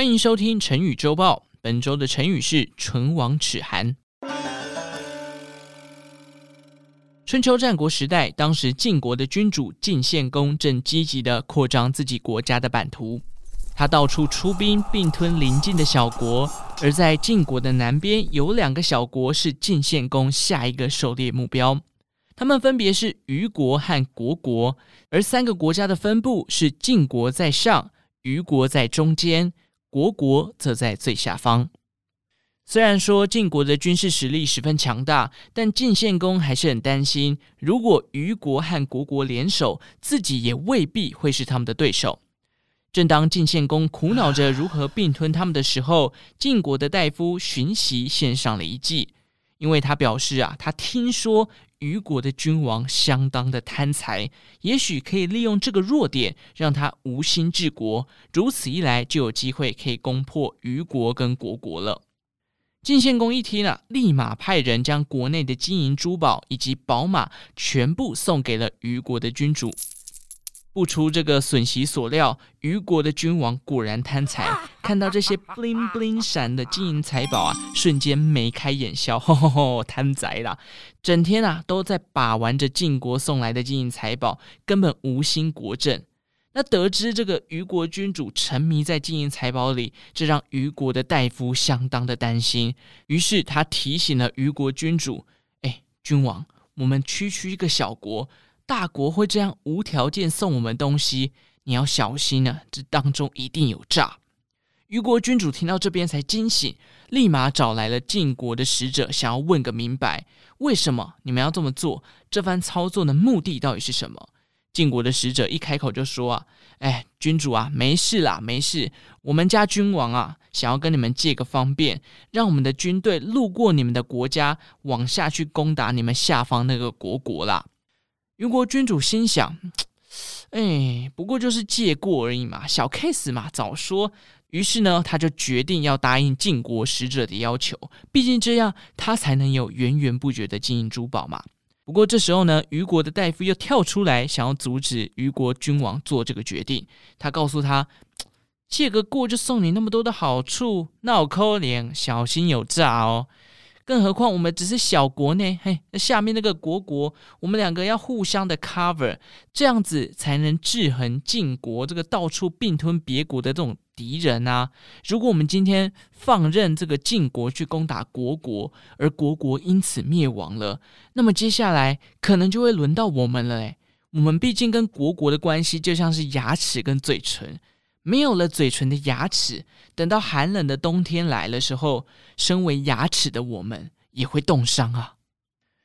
欢迎收听成语周报。本周的成语是“唇亡齿寒”。春秋战国时代，当时晋国的君主晋献公正积极地扩张自己国家的版图，他到处出兵并吞邻近的小国。而在晋国的南边，有两个小国是晋献公下一个狩猎目标，他们分别是虞国和虢国。而三个国家的分布是晋国在上，虞国在中间。国国则在最下方。虽然说晋国的军事实力十分强大，但晋献公还是很担心，如果虞国和国国联手，自己也未必会是他们的对手。正当晋献公苦恼着如何并吞他们的时候，晋国的大夫荀息献上了一计，因为他表示啊，他听说。虞国的君王相当的贪财，也许可以利用这个弱点，让他无心治国。如此一来，就有机会可以攻破虞国跟国国了。晋献公一听啊，立马派人将国内的金银珠宝以及宝马全部送给了虞国的君主。不出这个荀息所料，虞国的君王果然贪财，看到这些 bling bling 闪的金银财宝啊，瞬间眉开眼笑，吼吼吼，贪财啦！整天啊都在把玩着晋国送来的金银财宝，根本无心国政。那得知这个虞国君主沉迷在金银财宝里，这让虞国的大夫相当的担心。于是他提醒了虞国君主：“哎，君王，我们区区一个小国。”大国会这样无条件送我们东西，你要小心呢、啊，这当中一定有诈。虞国君主听到这边才惊醒，立马找来了晋国的使者，想要问个明白，为什么你们要这么做？这番操作的目的到底是什么？晋国的使者一开口就说啊，哎，君主啊，没事啦，没事，我们家君王啊，想要跟你们借个方便，让我们的军队路过你们的国家，往下去攻打你们下方那个国国啦。虞国君主心想：“ 哎，不过就是借过而已嘛，小 case 嘛，早说。”于是呢，他就决定要答应晋国使者的要求，毕竟这样他才能有源源不绝的金银珠宝嘛。不过这时候呢，虞国的大夫又跳出来，想要阻止虞国君王做这个决定。他告诉他：“ 借个过就送你那么多的好处，闹扣脸，小心有诈哦。”更何况我们只是小国呢，嘿，下面那个国国，我们两个要互相的 cover，这样子才能制衡晋国这个到处并吞别国的这种敌人啊。如果我们今天放任这个晋国去攻打国国，而国国因此灭亡了，那么接下来可能就会轮到我们了嘞。我们毕竟跟国国的关系就像是牙齿跟嘴唇。没有了嘴唇的牙齿，等到寒冷的冬天来的时候，身为牙齿的我们也会冻伤啊！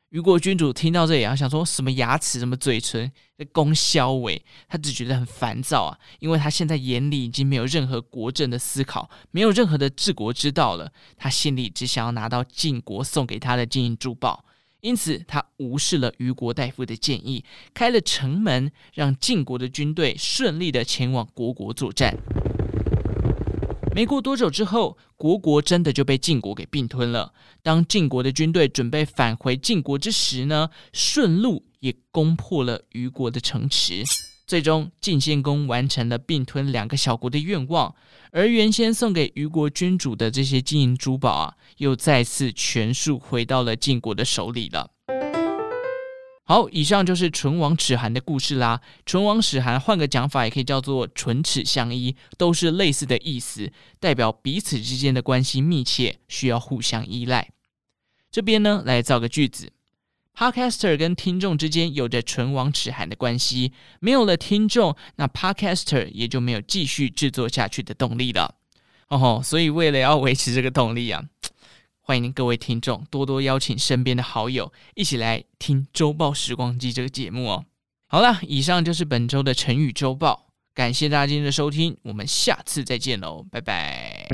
虞国君主听到这里啊，想说什么牙齿，什么嘴唇的功效尾，他只觉得很烦躁啊，因为他现在眼里已经没有任何国政的思考，没有任何的治国之道了，他心里只想要拿到晋国送给他的金银珠宝。因此，他无视了虞国大夫的建议，开了城门，让晋国的军队顺利的前往国国作战。没过多久之后，国国真的就被晋国给并吞了。当晋国的军队准备返回晋国之时呢，顺路也攻破了虞国的城池。最终，晋献公完成了并吞两个小国的愿望，而原先送给虞国君主的这些金银珠宝啊，又再次全数回到了晋国的手里了。好，以上就是唇亡齿寒的故事啦。唇亡齿寒，换个讲法也可以叫做唇齿相依，都是类似的意思，代表彼此之间的关系密切，需要互相依赖。这边呢，来造个句子。Podcaster 跟听众之间有着唇亡齿寒的关系，没有了听众，那 Podcaster 也就没有继续制作下去的动力了。哦吼，所以为了要维持这个动力啊，欢迎各位听众多多邀请身边的好友一起来听《周报时光机》这个节目哦。好了，以上就是本周的成语周报，感谢大家今天的收听，我们下次再见喽，拜拜。